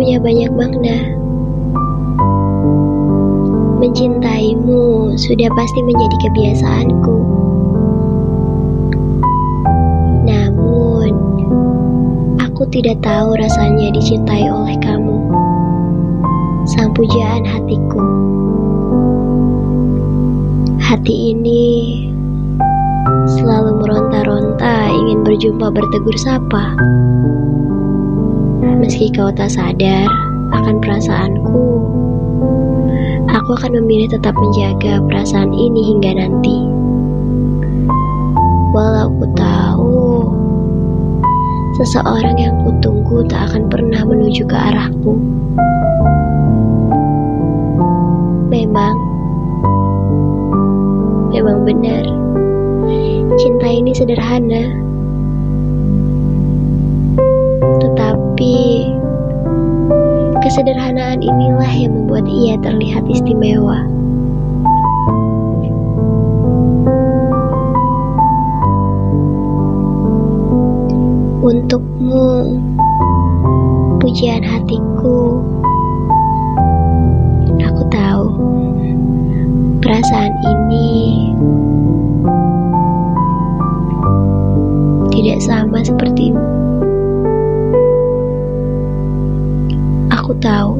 punya banyak makna. Mencintaimu sudah pasti menjadi kebiasaanku. Namun, aku tidak tahu rasanya dicintai oleh kamu. Sang pujaan hatiku. Hati ini selalu meronta-ronta ingin berjumpa bertegur sapa. Meski kau tak sadar akan perasaanku, aku akan memilih tetap menjaga perasaan ini hingga nanti. Walau aku tahu seseorang yang kutunggu tak akan pernah menuju ke arahku. Memang, memang benar, cinta ini sederhana. Kesederhanaan inilah yang membuat ia terlihat istimewa. Untukmu, pujian hatiku, aku tahu perasaan ini tidak sama sepertimu. Aku tahu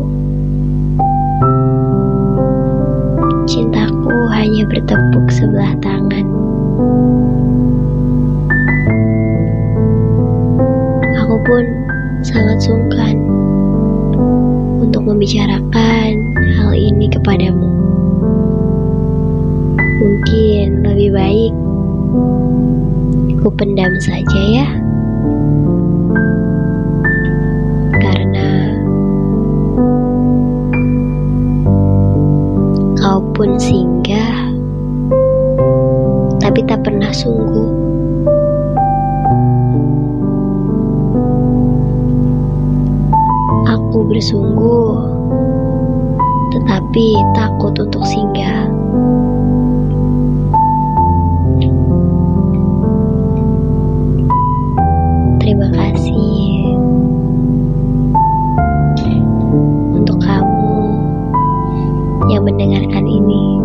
cintaku hanya bertepuk sebelah tangan. Aku pun sangat sungkan untuk membicarakan hal ini kepadamu. Mungkin lebih baik ku pendam saja ya. tapi tak pernah sungguh. Aku bersungguh, tetapi takut untuk singgah. Terima kasih untuk kamu yang mendengarkan ini.